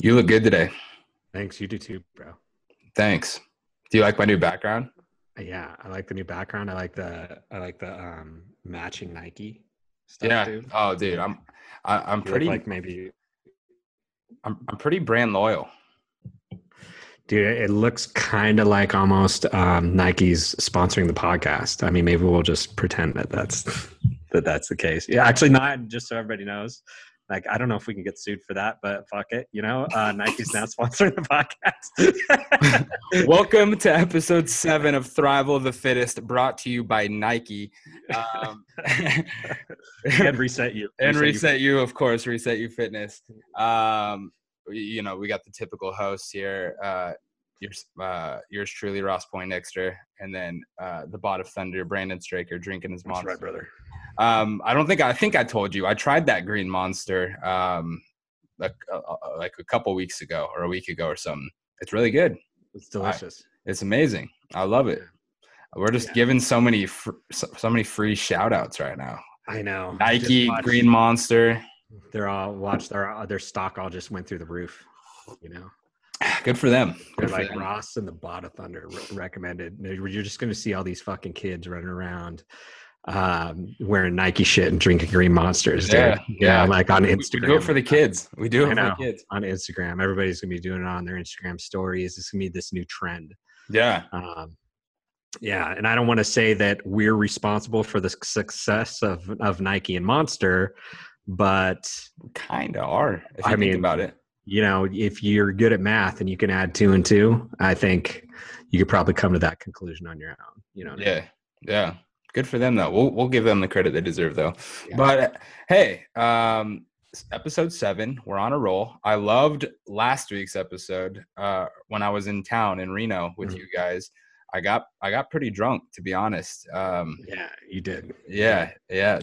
You look good today. Thanks. You do too, bro. Thanks. Do you like my new background? Yeah, I like the new background. I like the I like the um matching Nike stuff. yeah. Dude. Oh, dude, I'm I, I'm You pretty like maybe I'm, I'm pretty brand loyal. dude. It looks kind of like almost um, Nike's sponsoring the podcast. I mean, maybe we'll just pretend that that's that that's the case. Yeah, actually, not. Just so everybody knows. Like, I don't know if we can get sued for that, but fuck it. You know, uh, Nike's now sponsoring the podcast. Welcome to episode seven of Thrival of the Fittest, brought to you by Nike. Um, and reset you. and you. reset you, of course, reset you fitness. Um, you know, we got the typical host here. Uh, yours, uh, yours truly, Ross Poindexter, and then uh, the bot of thunder, Brandon Straker, drinking his That's monster. right, brother. Um, I don't think I think I told you I tried that green monster um, like uh, like a couple weeks ago or a week ago or something. It's really good. It's delicious. It's amazing. I love it. We're just Yeah. giving so many fr- so, many free shout outs right now. I know. Nike, Green Monster. They're all watched their their stock all just went through the roof. You know, Good for them. they're for like them. Ross and the Bot of Thunder re- recommended. You're just going to see all these fucking kids running around um, wearing Nike shit and drinking Green Monsters. Dude. Yeah, yeah, yeah. like on Instagram. We do it for the kids. We do it for the kids. on Instagram, everybody's gonna be doing it on their Instagram stories. It's gonna be this new trend. Yeah. Um, yeah, and I don't want to say that we're responsible for the success of of Nike and Monster, but Kind of are. If you I think mean, about it. you know, if you're good at math and you can add two and two, I think you could probably come to that conclusion on your own. You know, Yeah. I mean? Yeah. Good for them though. We'll we'll give them the credit they deserve though. Yeah. But hey, um episode 7, we're on a roll. I loved last week's episode uh when I was in town in Reno with Mhm. you guys. I got I got pretty drunk to be honest. Um yeah, you did. yeah, yeah.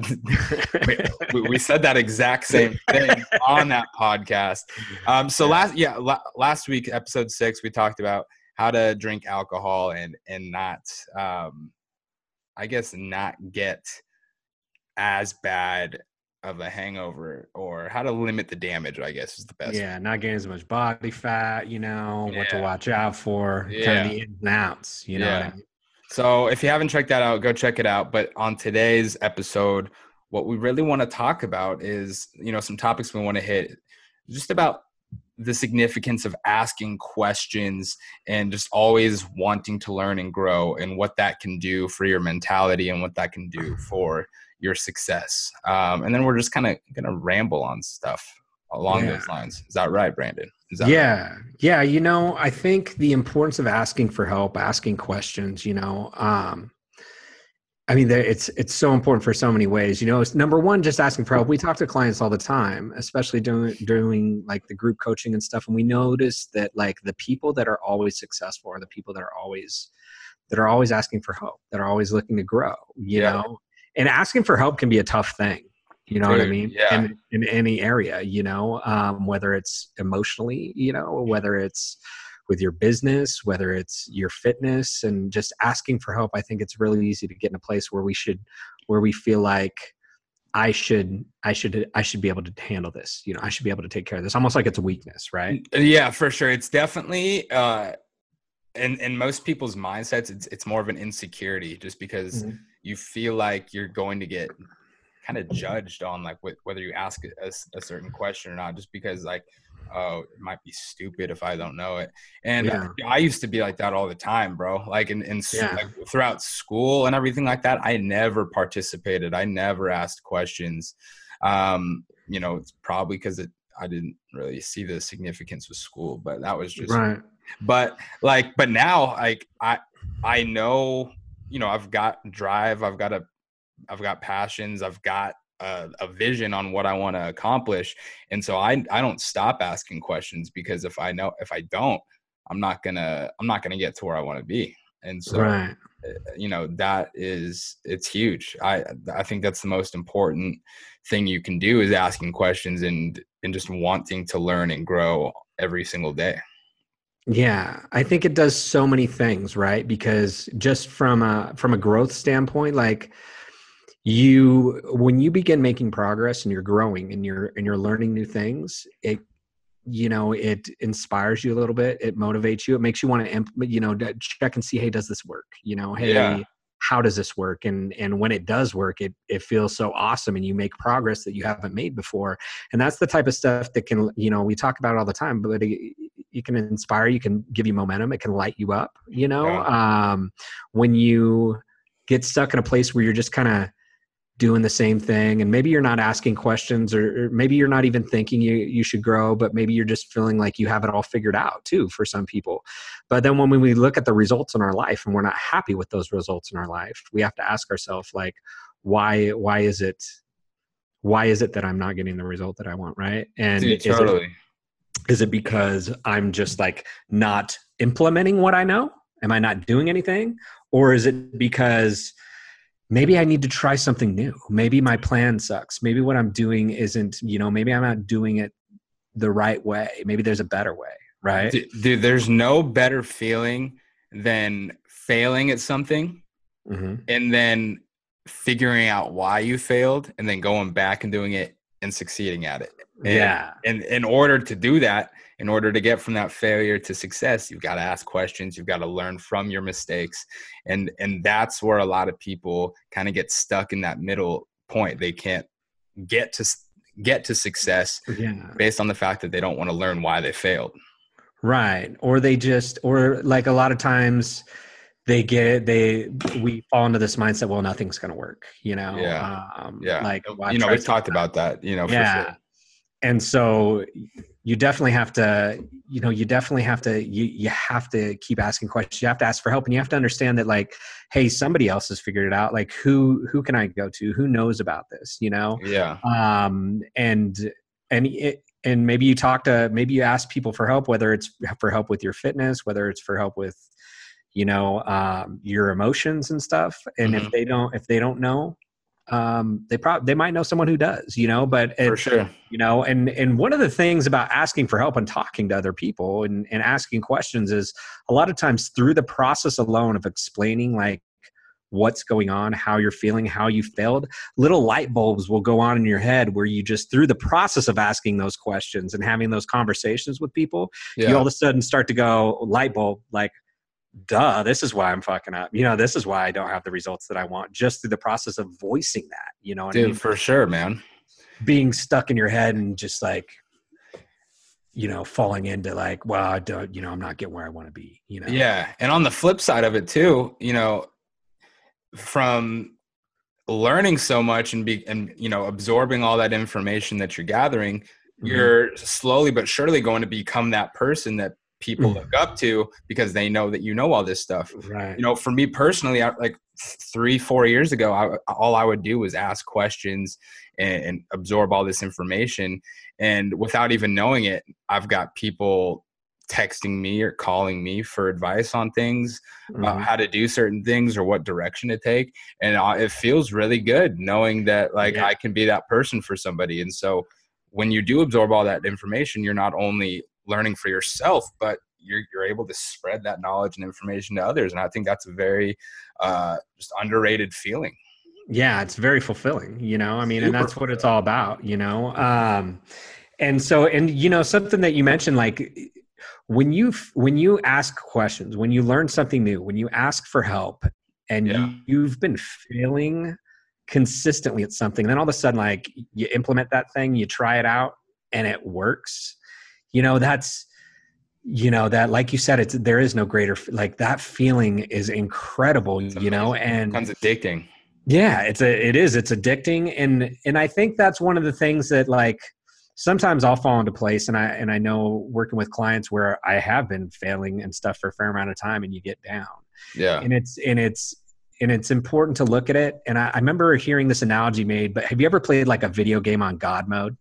we, we said that exact same thing on that podcast. Um, so last, yeah, la- last week, episode six, we talked about how to drink alcohol and and not, um, I guess, not get as bad of a hangover or how to limit the damage. I guess is the best. yeah, not getting as much body fat. You know what to watch out for. Kind Yeah. of the ins and outs. You know what Yeah. I mean? So if you haven't checked that out, go check it out. But on today's episode, what we really want to talk about is, you know, some topics we want to hit just about the significance of asking questions and just always wanting to learn and grow and what that can do for your mentality and what that can do for your success. Um, and then we're just kind of going to ramble on stuff along Yeah. those lines. Is that right, Brandon? Is that right? yeah yeah you know i think the importance of asking for help asking questions you know um i mean it's it's so important for so many ways you know? It's number one just asking for help. We talk to clients all the time especially doing doing like the group coaching and stuff and we notice that like the people that are always successful are the people that are always that are always asking for help that are always looking to grow you Yeah. know? And asking for help can be a tough thing you know what i mean? yeah. in, in any area you know? Um, whether it's emotionally you know? Whether it's with your business whether it's your fitness and just asking for help i think it's really easy to get in a place where we should where we feel like i should i should i should be able to handle this you know i should be able to take care of this almost like it's a weakness right Yeah, for sure. It's definitely uh in in most people's mindsets it's it's more of an insecurity just because Mhm. you feel like you're going to get kind of judged on like wh- whether you ask a certain question or not just because like oh it might be stupid if i don't know it. And Yeah. i used to be like that all the time bro. Like in, in Yeah. like throughout school and everything like that i never participated. I never asked questions. Um you know it's probably because it i didn't really see the significance of school but that was just right. But like but now like i i know you know i've got drive i've got a i've got passions i've got a, a vision on what i want to accomplish. And so i i don't stop asking questions because if i know if i don't i'm not gonna i'm not gonna get to where i want to be. And so right. Uh, you know that is it's huge. I i think that's the most important thing you can do is asking questions and and just wanting to learn and grow every single day. Yeah, I think it does so many things, right? Because just from a from a growth standpoint, like you when you begin making progress and you're growing and you're and you're learning new things, it you know it inspires you a little bit. It motivates you. It makes you want to you know check and see hey does this work? You know hey yeah. how does this work? And and when it does work it it feels so awesome and you make progress that you haven't made before. And that's the type of stuff that can you know we talk about it all the time but it, it can inspire you can give you momentum. It can light you up you know? Yeah. um when you get stuck in a place where you're just kind of doing the same thing. And maybe you're not asking questions or, or, maybe you're not even thinking you, you should grow but maybe you're just feeling like you have it all figured out too for some people. But then when we look at the results in our life and we're not happy with those results in our life we have to ask ourselves like why why is it why is it that i'm not getting the result that i want right? And Dude, totally. is, it, is it because i'm just like not implementing what i know? Am i not doing anything? Or is it because maybe I need to try something new. Maybe my plan sucks. Maybe what I'm doing isn't, you know, maybe I'm not doing it the right way. Maybe there's a better way, right? Dude, there's no better feeling than failing at something mm-hmm. and then figuring out why you failed and then going back and doing it and succeeding at it. And, yeah. And in order to do that, in order to get from that failure to success you've got to ask questions you've got to learn from your mistakes and and that's where a lot of people kind of get stuck in that middle point they can't get to get to success yeah. based on the fact that they don't want to learn why they failed right or they just or like a lot of times they get they we fall into this mindset well nothing's going to work you know? Yeah. Um, yeah. like you know we've talked about that you know yeah. sure. and so you definitely have to you know you definitely have to you you have to keep asking questions. You have to ask for help and you have to understand that like hey somebody else has figured it out. Like who who can i go to? Who knows about this you know? Yeah. Um and and it and maybe you talk to maybe you ask people for help whether it's for help with your fitness whether it's for help with you know um, your emotions and stuff and mm-hmm. if they don't if they don't know um, they probably they might know someone who does, you know. But it, for sure, you know, and and one of the things about asking for help and talking to other people and and asking questions is a lot of times through the process alone of explaining like what's going on, how you're feeling, how you failed, little light bulbs will go on in your head where you just through the process of asking those questions and having those conversations with people, yeah. you all of a sudden start to go light bulb like duh, this is why I'm fucking up. You know, this is why I don't have the results that I want just through the process of voicing that, you know. Dude, I mean? for sure, man. Being stuck in your head and just like, you know, falling into like, well, I don't, you know, I'm not getting where I want to be, you know. Yeah. And on the flip side of it too, you know, from learning so much and be and you know, absorbing all that information that you're gathering, mm-hmm. you're slowly but surely going to become that person that people mm. look up to because they know that you know all this stuff. Right. You know, for me personally, I, like three, four years ago, I, all I would do was ask questions and, and, absorb all this information. And without even knowing it, I've got people texting me or calling me for advice on things mm-hmm. about how to do certain things or what direction to take. And it feels really good knowing that like yeah. I can be that person for somebody. And so when you do absorb all that information, you're not only learning for yourself, but you're, you're able to spread that knowledge and information to others. And I think that's a very uh, just underrated feeling. Yeah, it's very fulfilling, you know, I mean, Super and that's what it's all about, you know? Um, and so, and, you know, something that you mentioned, like when you, when you ask questions, when you learn something new, when you ask for help and yeah. you, you've been failing consistently at something, then all of a sudden, like you implement that thing, you try it out and it works you know that's you know that like you said it's there is no greater like that feeling is incredible you know and becomes addicting. Yeah it's a it is it's addicting and and i think that's one of the things that like sometimes i'll fall into place and i and i know working with clients where i have been failing and stuff for a fair amount of time and you get down. Yeah. And it's and it's and it's important to look at it and I, I remember hearing this analogy made but have you ever played like a video game on god mode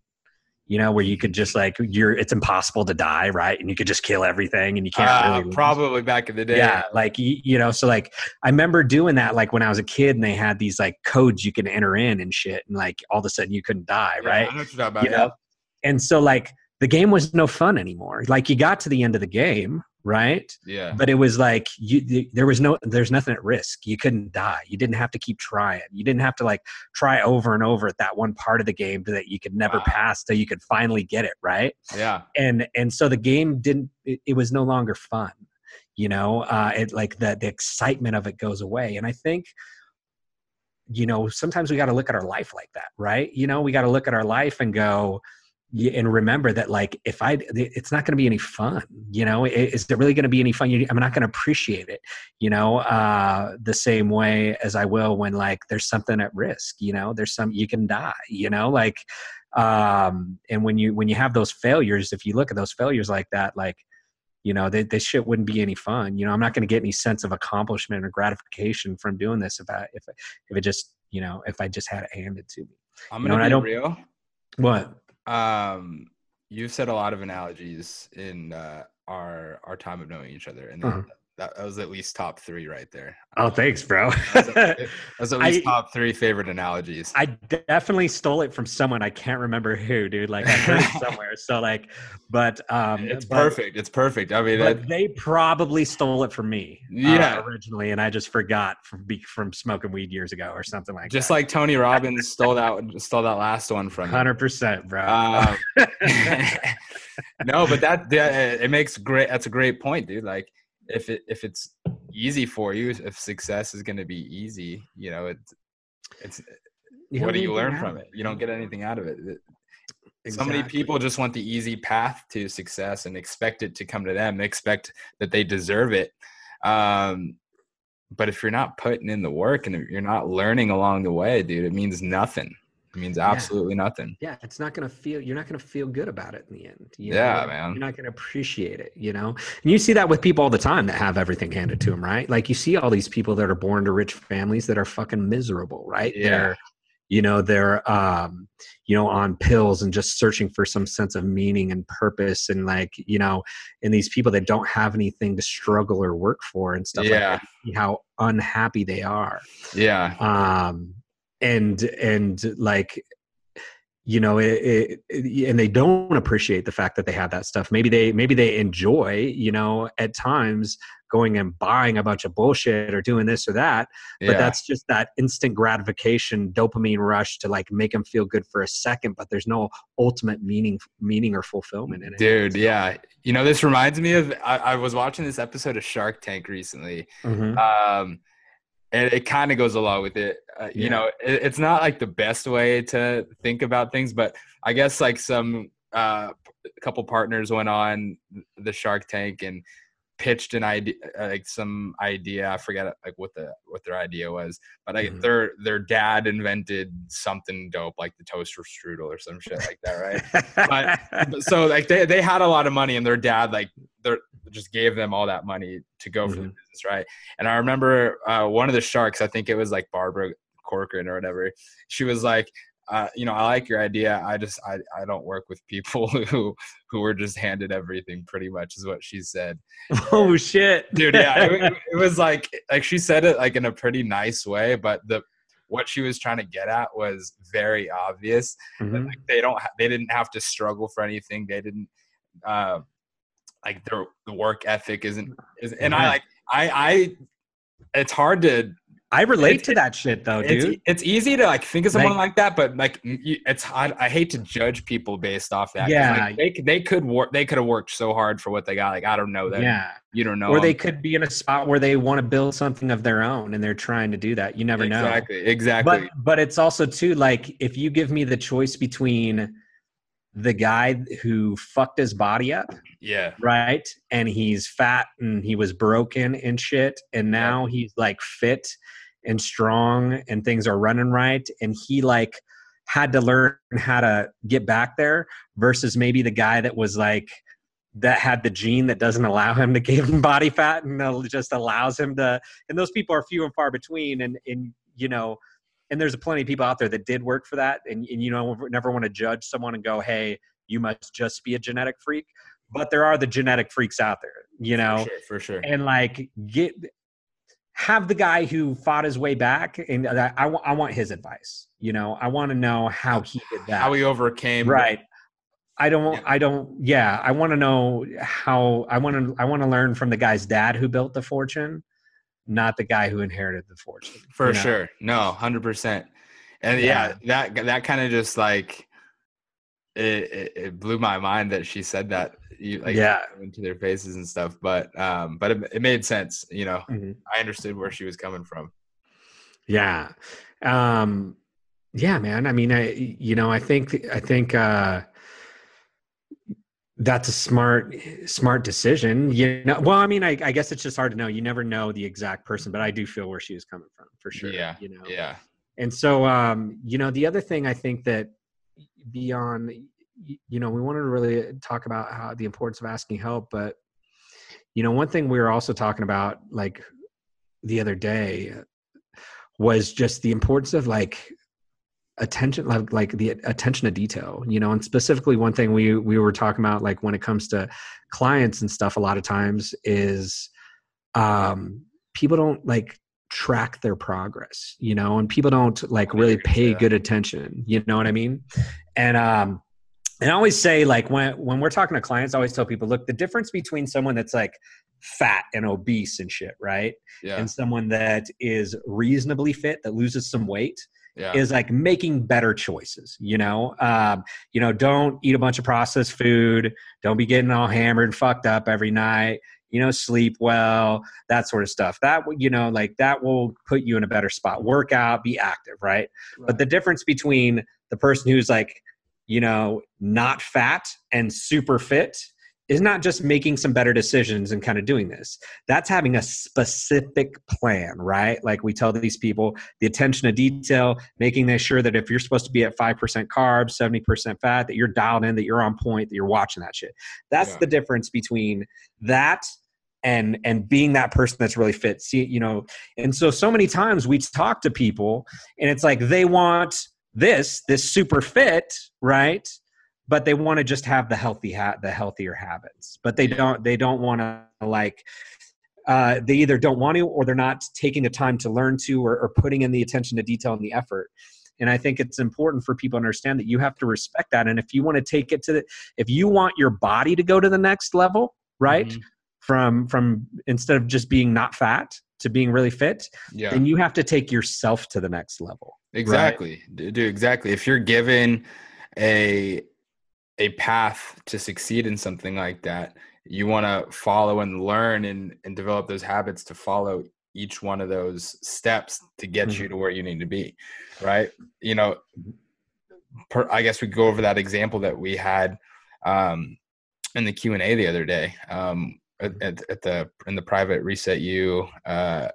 you know, where you could just like you're it's impossible to die, right? And you could just kill everything and you can't uh, really probably back in the day. Yeah, like you know, so like I remember doing that like when I was a kid and they had these like codes you can enter in and shit and like all of a sudden you couldn't die, yeah, right? I know what you're about, you yeah. know? And so like the game was no fun anymore. Like you got to the end of the game, right? Yeah. but it was like you there was no there's nothing at risk. You couldn't die. You didn't have to keep trying. You didn't have to like try over and over at that one part of the game that you could never Wow. pass till you could finally get it right? Yeah. and and so the game didn't it, it was no longer fun you know? Uh it like the the excitement of it goes away. And i think you know sometimes we got to look at our life like that right? You know we got to look at our life and go and remember that like if i it's not going to be any fun you know? Is it really going to be any fun? I'm not going to appreciate it you know? Uh the same way as i will when like there's something at risk you know? There's some you can die you know? Like um and when you when you have those failures if you look at those failures like that like you know they, this shit wouldn't be any fun you know? I'm not going to get any sense of accomplishment or gratification from doing this if i if, if it just you know if i just had it handed to me. I'm gonna and I be don't- real. what Um, you've said a lot of analogies in uh, our our time of knowing each other, and Uh-huh. That, was at least top three right there. oh thanks bro That's at, that's at least I- top three favorite analogies. I definitely stole it from someone. I can't remember who, dude. Like I heard it somewhere. So like, but um, it's but- perfect. It's perfect. I mean, they probably stole it from me. uh, Yeah. originally, and I just forgot from from smoking weed years ago or something like that. just that. like Tony Robbins stole that stole that last one from hundred percent, bro. Um, no, but that, that it makes great. That's a great point, dude. Like if it if it's easy for you, if success is going to be easy, you know, it's it's You what don't you learn from have it? You don't get anything out of it. It- So many people just want the easy path to success and expect it to come to them. Expect that they deserve it. Um, but if you're not putting in the work and you're not learning along the way, dude, it means nothing. It means absolutely nothing. yeah, it's not gonna feel. You're not gonna feel good about it in the end. Yeah, know? man. You're not gonna appreciate it. You know, and you see that with people all the time that have everything handed to them, right? Like you see all these people that are born to rich families that are fucking miserable, right? Yeah. They're, you know, they're, um, you know, on pills and just searching for some sense of meaning and purpose, and like, you know, and these people that don't have anything to struggle or work for and stuff. like Yeah. that, see how unhappy they are Yeah. um and and like you know it, it, and they don't appreciate the fact that they have that stuff maybe they maybe they enjoy you know at times going and buying a bunch of bullshit or doing this or that but yeah. that's just that instant gratification dopamine rush to like make them feel good for a second but there's no ultimate meaning meaning or fulfillment in it Dude, yeah. You know, this reminds me of I, I was watching this episode of Shark Tank recently. Mhm. Um and it kind of goes along with it. Uh, Yeah. You know, it, it's not like the best way to think about things, but I guess like some uh a couple partners went on the Shark Tank and pitched an idea like some idea i forget like what the what their idea was but like Mhm. their their dad invented something dope like the toaster strudel or some shit like that right but so like they, they had a lot of money and their dad like they just gave them all that money to go for the Mhm. business right and i remember uh, one of the sharks i think it was like barbara corcoran or whatever she was like uh, you know i like your idea i just I, I don't work with people who who were just handed everything pretty much is what she said. Oh shit. dude yeah it, it was like like she said it like in a pretty nice way but the what she was trying to get at was very obvious Mhm. like they don't ha- they didn't have to struggle for anything they didn't uh like their the work ethic isn't is and i like i i it's hard to i relate it's- to that shit though it's, dude. it's easy to like think of someone Like- like, that but like it's hard i hate to judge people based off that. Yeah. like, they, they could work they could have worked so hard for what they got like i don't know that yeah. you don't know or they could be in a spot where they want to build something of their own and they're trying to do that you never know. Exactly exactly. but but it's also too like if you give me the choice between the guy who fucked his body up yeah. right and he's fat and he was broken and shit and now he's like fit and strong and things are running right and he like had to learn how to get back there versus maybe the guy that was like that had the gene that doesn't allow him to gain body fat and just allows him to and those people are few and far between and and you know and there's plenty of people out there that did work for that and, and you know never want to judge someone and go hey you must just be a genetic freak but there are the genetic freaks out there you know for sure, for sure. and like get have the guy who fought his way back and I, I, I want his advice you know i want to know how he did that how he overcame right I don't. Yeah. I don't. Yeah, I want to know how. I want to. I want to learn from the guy's dad who built the fortune, not the guy who inherited the fortune. For you know? sure. No, hundred percent. And yeah, yeah that that kind of just like it, it, blew my mind that she said that. You like yeah into their faces and stuff, but um, but it, it made sense. You know, mm-hmm. I understood where she was coming from. Yeah, um, yeah, man. I mean, I you know, I think I think. uh that's a smart smart decision you know well i mean I, I, guess it's just hard to know you never know the exact person but i do feel where she was coming from for sure yeah you know yeah and so um you know the other thing i think that beyond you know we wanted to really talk about how the importance of asking help but you know one thing we were also talking about like the other day was just the importance of like attention like, like the attention to detail you know and specifically one thing we we were talking about like when it comes to clients and stuff a lot of times is um people don't like track their progress you know and people don't like really pay good attention you know what i mean? And um and i always say like when when we're talking to clients i always tell people look the difference between someone that's like fat and obese and shit right? Yeah. and someone that is reasonably fit that loses some weight yeah. is like making better choices you know? Um, you know don't eat a bunch of processed food. Don't be getting all hammered and fucked up every night you know sleep well that sort of stuff that you know like that will put you in a better spot work out be active right? right but the difference between the person who's like you know not fat and super fit is not just making some better decisions and kind of doing this. That's having a specific plan, right? Like we tell these people the attention to detail, making sure that if you're supposed to be at 5% carbs, 70% fat, that you're dialed in, that you're on point, that you're watching that shit. That's yeah. the difference between that and and being that person that's really fit. See, you know, and so so many times we talk to people and it's like they want this, this super fit, right? but they want to just have the healthy ha- the healthier habits but they don't they don't want to like uh, they either don't want to or they're not taking the time to learn to or, or putting in the attention to detail and the effort and i think it's important for people to understand that you have to respect that and if you want to take it to the if you want your body to go to the next level right mm-hmm. From from instead of just being not fat to being really fit yeah. then you have to take yourself to the next level exactly right? dude exactly if you're given a a path to succeed in something like that you want to follow and learn and, and develop those habits to follow each one of those steps to get mm-hmm. you to where you need to be right you know per, i guess we go over that example that we had um, in the q&a the other day um, at, at, the in the private reset you uh,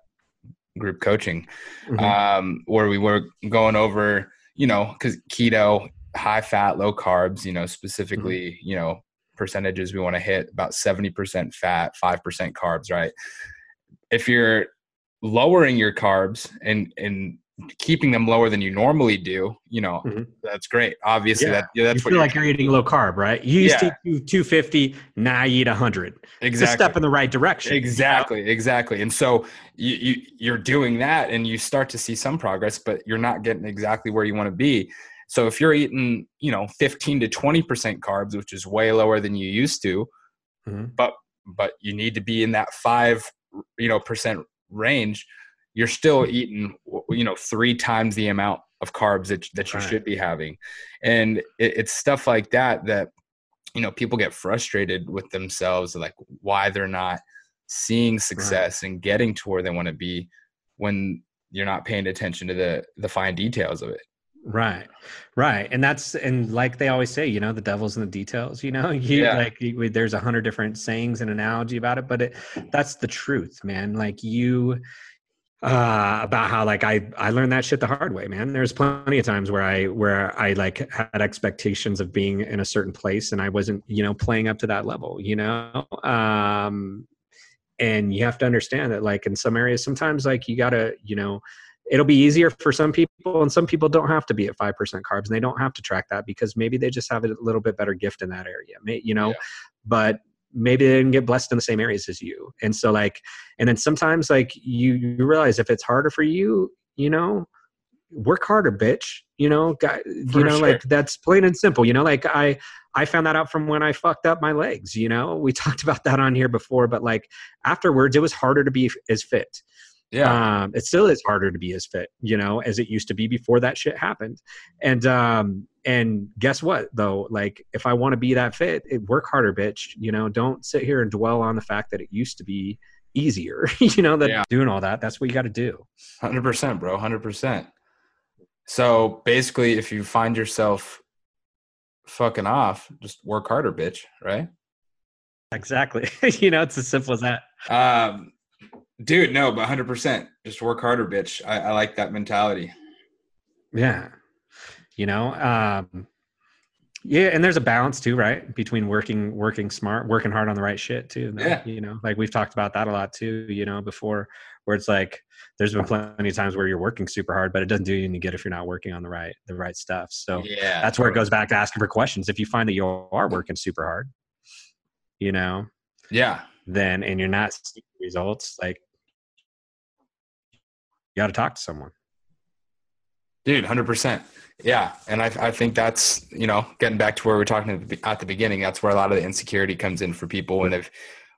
group coaching mm-hmm. um, where we were going over you know because keto high fat, low carbs, you know, specifically, mm-hmm. you know, percentages we want to hit about 70% fat, 5% carbs, right? If you're lowering your carbs and and keeping them lower than you normally do, you know, mm-hmm. that's great. Obviously, yeah. that that's you what feel like you're eating low carb, right? You used yeah. to eat 250, now you eat 100. Exactly, it's a step in the right direction. Exactly, you know? exactly. And so you, you you're doing that, and you start to see some progress, but you're not getting exactly where you want to be. So if you're eating, you know, 15 to 20% carbs, which is way lower than you used to, mm-hmm. but but you need to be in that 5, you know, percent range, you're still eating you know, 3 times the amount of carbs that that you right. should be having. And it, it's stuff like that that you know, people get frustrated with themselves like why they're not seeing success right. and getting to where they want to be when you're not paying attention to the the fine details of it right right and that's and like they always say you know the devil's in the details you know you yeah. like you, there's a hundred different sayings and analogy about it but it that's the truth man like you uh about how like i i learned that shit the hard way man. There's plenty of times where i where i like had expectations of being in a certain place and i wasn't you know playing up to that level you know? Um and you have to understand that like in some areas sometimes like you gotta you know it'll be easier for some people and some people don't have to be at 5% carbs and they don't have to track that because maybe they just have a little bit better gift in that area you know? Yeah. but maybe they didn't get blessed in the same areas as you and so like and then sometimes like you you realize if it's harder for you you know work harder, bitch. You know, guy, you know, sure. like that's plain and simple. You know, like I I found that out from when I fucked up my legs. You know, we talked about that on here before, but like afterwards, it was harder to be as fit. Yeah. Um, it still is harder to be as fit, you know, as it used to be before that shit happened. And um, and guess what though? Like if I want to be that fit, it work harder, bitch. You know, don't sit here and dwell on the fact that it used to be easier. you know, that Yeah. doing all that, that's what you got to do. Hundred percent, bro. Hundred percent. So basically, if you find yourself fucking off, just work harder, bitch. Right? Exactly. you know, it's as simple as that. Um, dude, no, but hundred percent, just work harder, bitch. I, I like that mentality. Yeah. You know, um, yeah, and there's a balance too, right? Between working working smart, working hard on the right shit too. though, Yeah. You know, like we've talked about that a lot too, you know, before where it's like there's been plenty of times where you're working super hard, but it doesn't do you any good if you're not working on the right the right stuff. So yeah, that's where it goes back to asking for questions. If you find that you are working super hard, you know, Yeah, then and you're not seeing results, like got to talk to someone. dude, hundred percent. Yeah, and I I think that's you know getting back to where we are talking at the, be- at the beginning. That's where a lot of the insecurity comes in for people when they've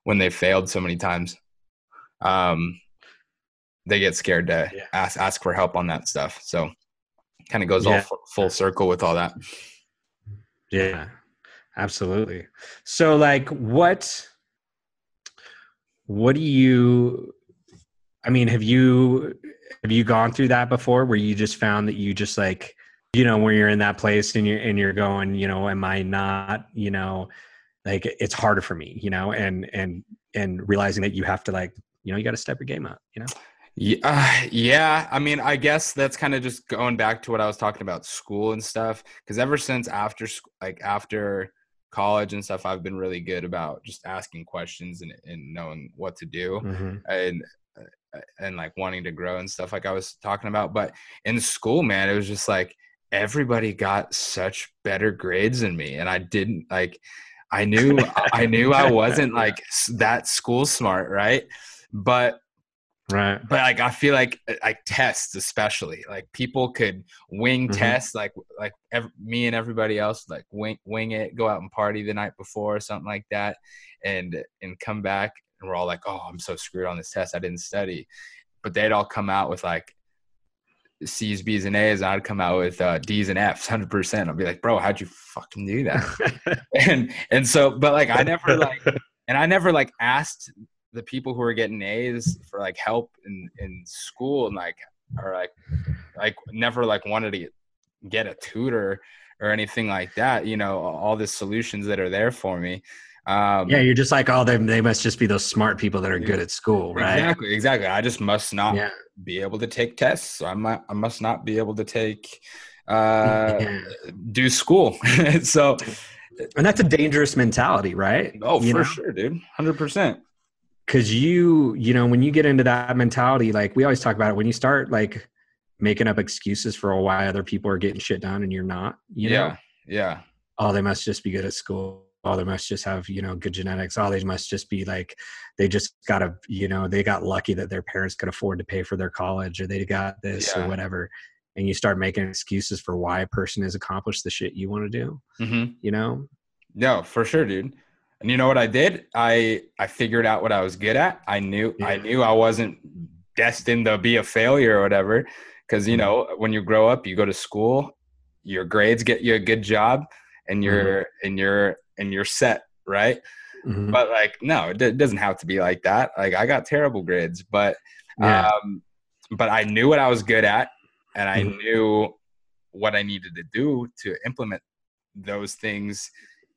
when they've failed so many times. Um, they get scared to Yeah. ask ask for help on that stuff. So, kind of goes all Yeah. full circle with all that. Yeah, absolutely. So, like, what, what do you? I mean, have you have you gone through that before, where you just found that you just like, you know, where you're in that place and you're and you're going, you know, am I not, you know, like it's harder for me, you know, and and and realizing that you have to like, you know, you got to step your game up, you know. Yeah, uh, yeah. I mean, I guess that's kind of just going back to what I was talking about school and stuff. Because ever since after, like after college and stuff, I've been really good about just asking questions and, and knowing what to do and uh, and like wanting to grow and stuff like I was talking about. But in school, man, it was just like everybody got such better grades than me, and I didn't like. I knew I knew I wasn't like that school smart, right? But Right. but like I feel like uh, like tests especially like people could wing Mhm. tests like like ev- me and everybody else like wing wing it go out and party the night before or something like that and and come back and we're all like oh I'm so screwed on this test. I didn't study. But they'd all come out with like C's B's and A's and I'd come out with uh, D's and F's hundred percent. I'd be like bro how'd you fucking do that? And and so but like I never like and I never like asked the people who were getting A's for like help in in school and like or like like never like wanted to get, get a tutor or anything like that you know all the solutions that are there for me um yeah, you're just like, oh, they they must just be those smart people that are good at school, right? exactly exactly. I just must not Yeah. be able to take tests. So i might i must not be able to take uh Yeah. do school. So and that's a dangerous mentality right? Oh You for know? sure dude. 100% because you you know when you get into that mentality like we always talk about it when you start like making up excuses for why other people are getting shit done and you're not you know? Yeah yeah. Oh they must just be good at school oh they must just have you know good genetics oh they must just be like they just gotta you know they got lucky that their parents could afford to pay for their college or they got this Yeah. or whatever and you start making excuses for why a person has accomplished the shit you want to do hmm you know No, for sure, dude. And you know what I did? I I figured out what I was good at. I knew I knew I wasn't destined to be a failure or whatever. Because you Mhm. know, when you grow up, you go to school, your grades get you a good job, and you're and you're and you're set, right? Mhm. But like, no, it, d- doesn't have to be like that. Like, I got terrible grades, but yeah um, but I knew what I was good at, and I Mhm. knew what I needed to do to implement those things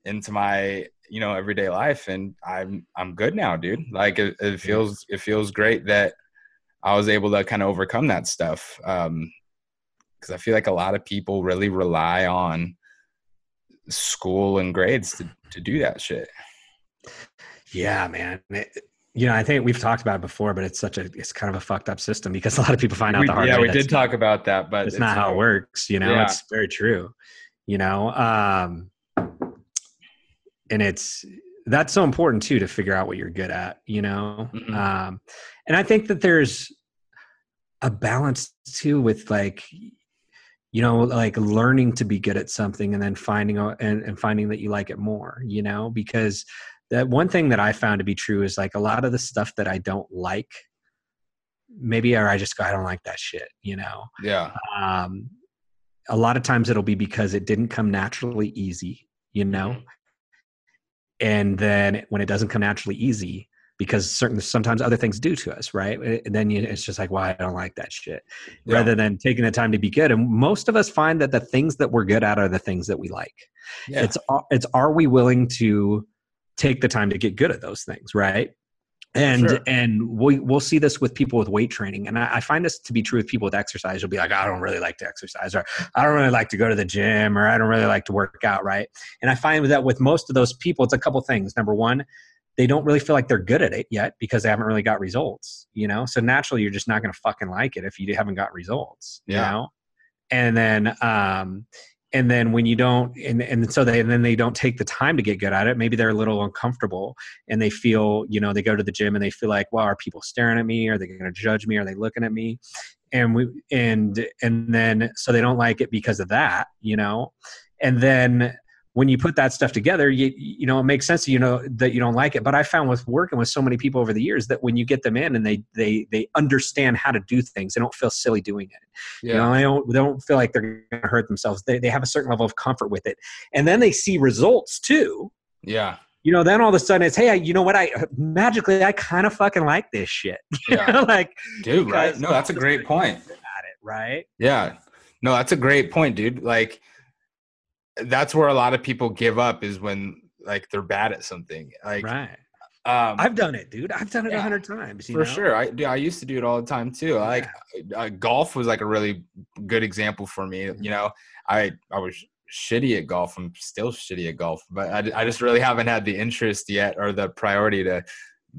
into my you know everyday life, and I'm I'm good now, dude. Like it, it feels it feels great that I was able to kind of overcome that stuff. Um, because I feel like a lot of people really rely on school and grades to to do that shit. Yeah, man. It- you know, I think we've talked about it before, but it's such a it's kind of a fucked up system because a lot of people find out We- the hard yeah, way. we did talk about that, but It's, not how it works. You know, Yeah. it's very true. You know, um, and it's that's so important too to figure out what you're good at. You know, Mhm. um, and I think that there's a balance too with like you know like learning to be good at something and then finding out and, and finding that you like it more you know? Because that one thing that i found to be true is like a lot of the stuff that i don't like maybe or i just go i don't like that shit you know? Yeah. Um a lot of times it'll be because it didn't come naturally easy you know? Mm-hmm. and then when it doesn't come naturally easy because certain sometimes other things do to us right? And then you, it's just like why well, i don't like that shit. Yeah. rather than taking the time to be good and most of us find that the things that we're good at are the things that we like. Yeah. It's it's are we willing to take the time to get good at those things right? And Sure. and we we'll see this with people with weight training and I, I find this to be true with people with exercise. You'll be like i don't really like to exercise or i don't really like to go to the gym or i don't really like to work out right? And i find that with most of those people it's a couple things. Number one they don't really feel like they're good at it yet because they haven't really got results you know? So naturally you're just not going to fucking like it if you haven't got results you know? And then um and then when you don't and, and so they and then they don't take the time to get good at it. Maybe they're a little uncomfortable and they feel you know they go to the gym and they feel like well are people staring at me? Are they going to judge me? Are they looking at me? And we and and then so they don't like it because of that you know? And then when you put that stuff together you you know it makes sense you know that you don't like it but i found with working with so many people over the years that when you get them in and they they they understand how to do things they don't feel silly doing it yeah you know, they don't they don't feel like they're going to hurt themselves. They they have a certain level of comfort with it, and then they see results too. yeah You know, then all of a sudden it's hey, I, you know what? I magically I kind of fucking like this shit. Yeah. like dude right no that's a great point at it, right? Yeah. No, that's a great point, dude. Like that's where a lot of people give up is when like they're bad at something. Like right. um I've done it, dude. I've done it a Yeah, hundred times. You for know? sure. I dude, I used to do it all the time too. Like uh, golf was like a really good example for me. Mm-hmm. You know, I I was shitty at golf. I'm still shitty at golf, but I, I just really haven't had the interest yet or the priority to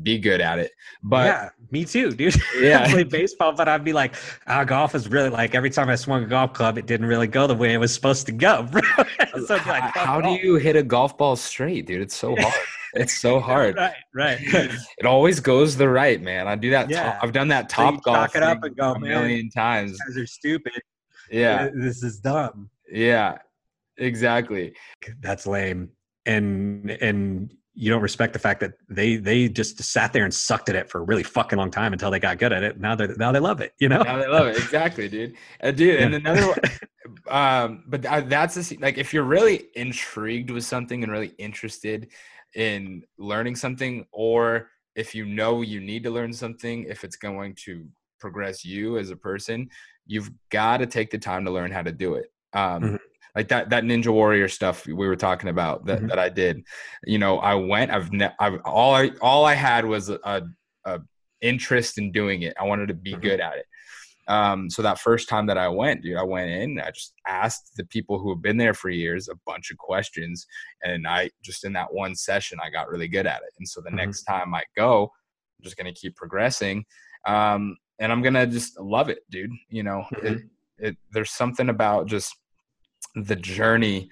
be good at it. But yeah, me too, dude. Yeah. I play baseball, but I'd be like, ah, golf is really like every time I swung a golf club, it didn't really go the way it was supposed to go. so I'd be like, how, do you hit a golf ball straight, dude? It's so hard. It's so hard. Right, right. it always goes the right, man. I do that. Yeah. Top, I've done that So top golf it up and go, a "Man, million times. guys are stupid. Yeah, this is dumb. yeah, exactly. That's lame. And and you don't respect the fact that they they just sat there and sucked at it for a really fucking long time until they got good at it. Now they now they love it. You know. Now they love it. Exactly, dude. Uh, dude, and another. Um, but that's the like if you're really intrigued with something and really interested in learning something, or if you know you need to learn something, if it's going to progress you as a person, you've got to take the time to learn how to do it. Um, Mhm. Like that that Ninja Warrior stuff we were talking about that, Mhm. that I did. You know, I went. I've ne- I've all I all I had was a, a, interest in doing it. I wanted to be Mhm. good at it. Um, so that first time that I went, dude, I went in, I just asked the people who have been there for years a bunch of questions. And I just in that one session, I got really good at it. And so the Mhm. next time I go, I'm just going to keep progressing. Um, and I'm going to just love it, dude. You know, it, it, there's something about just the journey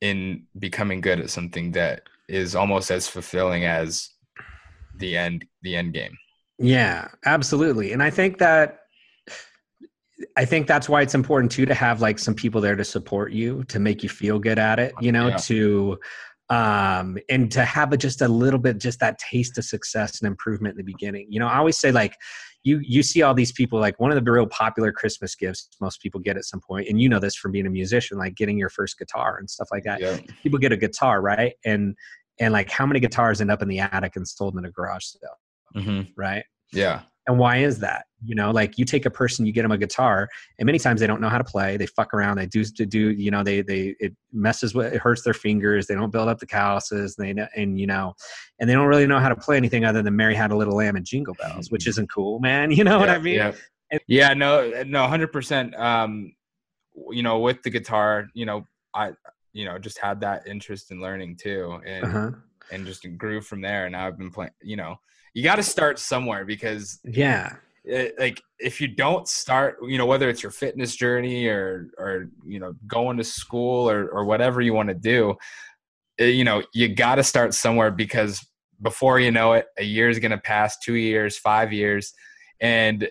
in becoming good at something that is almost as fulfilling as the end, the end game. Yeah, absolutely. And I think that I think that's why it's important too to have like some people there to support you, to make you feel good at it, you know, Yeah. to um and to have a, just a little bit just that taste of success and improvement in the beginning. You know, I always say like you you see all these people like one of the real popular Christmas gifts most people get at some point, and you know this from being a musician, like getting your first guitar and stuff like that. Yeah. People get a guitar, right? And and like how many guitars end up in the attic and sold in a garage sale, hmm right? Yeah. And why is that? You know, like you take a person, you get them a guitar, and many times they don't know how to play. They fuck around. They do to do. You know, they they it messes with it hurts their fingers. They don't build up the calluses. They and you know, and they don't really know how to play anything other than Mary Had a Little Lamb and Jingle Bells, which isn't cool, man. You know what I mean? Yeah. And- yeah, no, no, hundred percent. Um, you know, with the guitar, you know, I, you know, just had that interest in learning too, and Uh-huh. and just grew from there. And now I've been playing. You know, you got to start somewhere because, Yeah. it, like, if you don't start, you know, whether it's your fitness journey or or you know, going to school or or whatever you want to do, eh, you know, you got to start somewhere because before you know it, a year is going to pass, two years, five years, and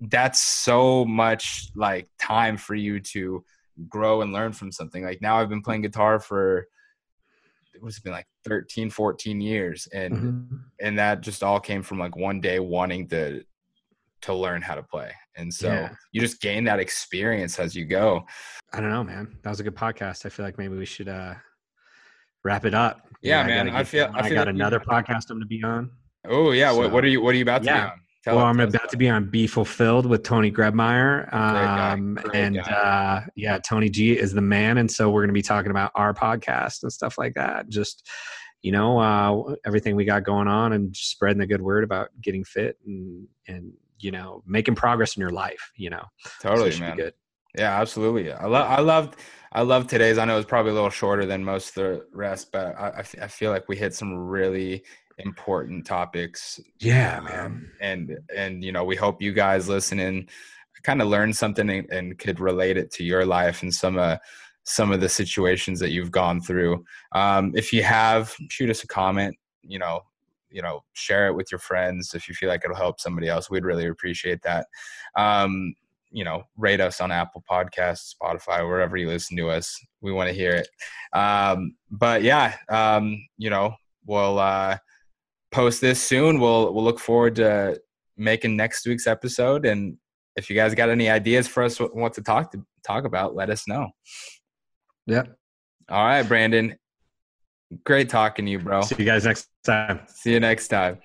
that's so much like time for you to grow and learn from something. Like now I've been playing guitar for it was been like 13 14 years and mm-hmm. and that just all came from like one day wanting to to learn how to play. And so yeah. you just gain that experience as you go. I don't know man. That was a good podcast. I feel like maybe we should uh wrap it up. Yeah, yeah man I, I feel i, feel got like another podcast i'm gonna be on. Oh yeah what, what are you what are you about to yeah. be on Tell well, I'm about to be on Be Fulfilled with Tony Grebmeyer. Um, and uh, yeah, Tony G is the man. And so we're going to be talking about our podcast and stuff like that. Just, you know, uh, everything we got going on and just spreading the good word about getting fit and, and, you know, making progress in your life, you know. Totally, so man. Good. Yeah, absolutely. I love, I loved, I love today's. I know it's probably a little shorter than most of the rest, but I, I feel like we hit some really important topics. Yeah, man. Um, and and you know, we hope you guys listening kind of learn something and, and, could relate it to your life and some uh some of the situations that you've gone through. Um, if you have, shoot us a comment. You know, you know, share it with your friends if you feel like it'll help somebody else. We'd really appreciate that. Um, you know, rate us on Apple Podcasts, Spotify, wherever you listen to us. We want to hear it. Um, but yeah, um, you know, we'll uh, post this soon. We'll we'll look forward to making next week's episode. And if you guys got any ideas for us what to talk to talk about, let us know. Yeah. All right, Brandon. Great talking to you, bro. See you guys next time. See you next time.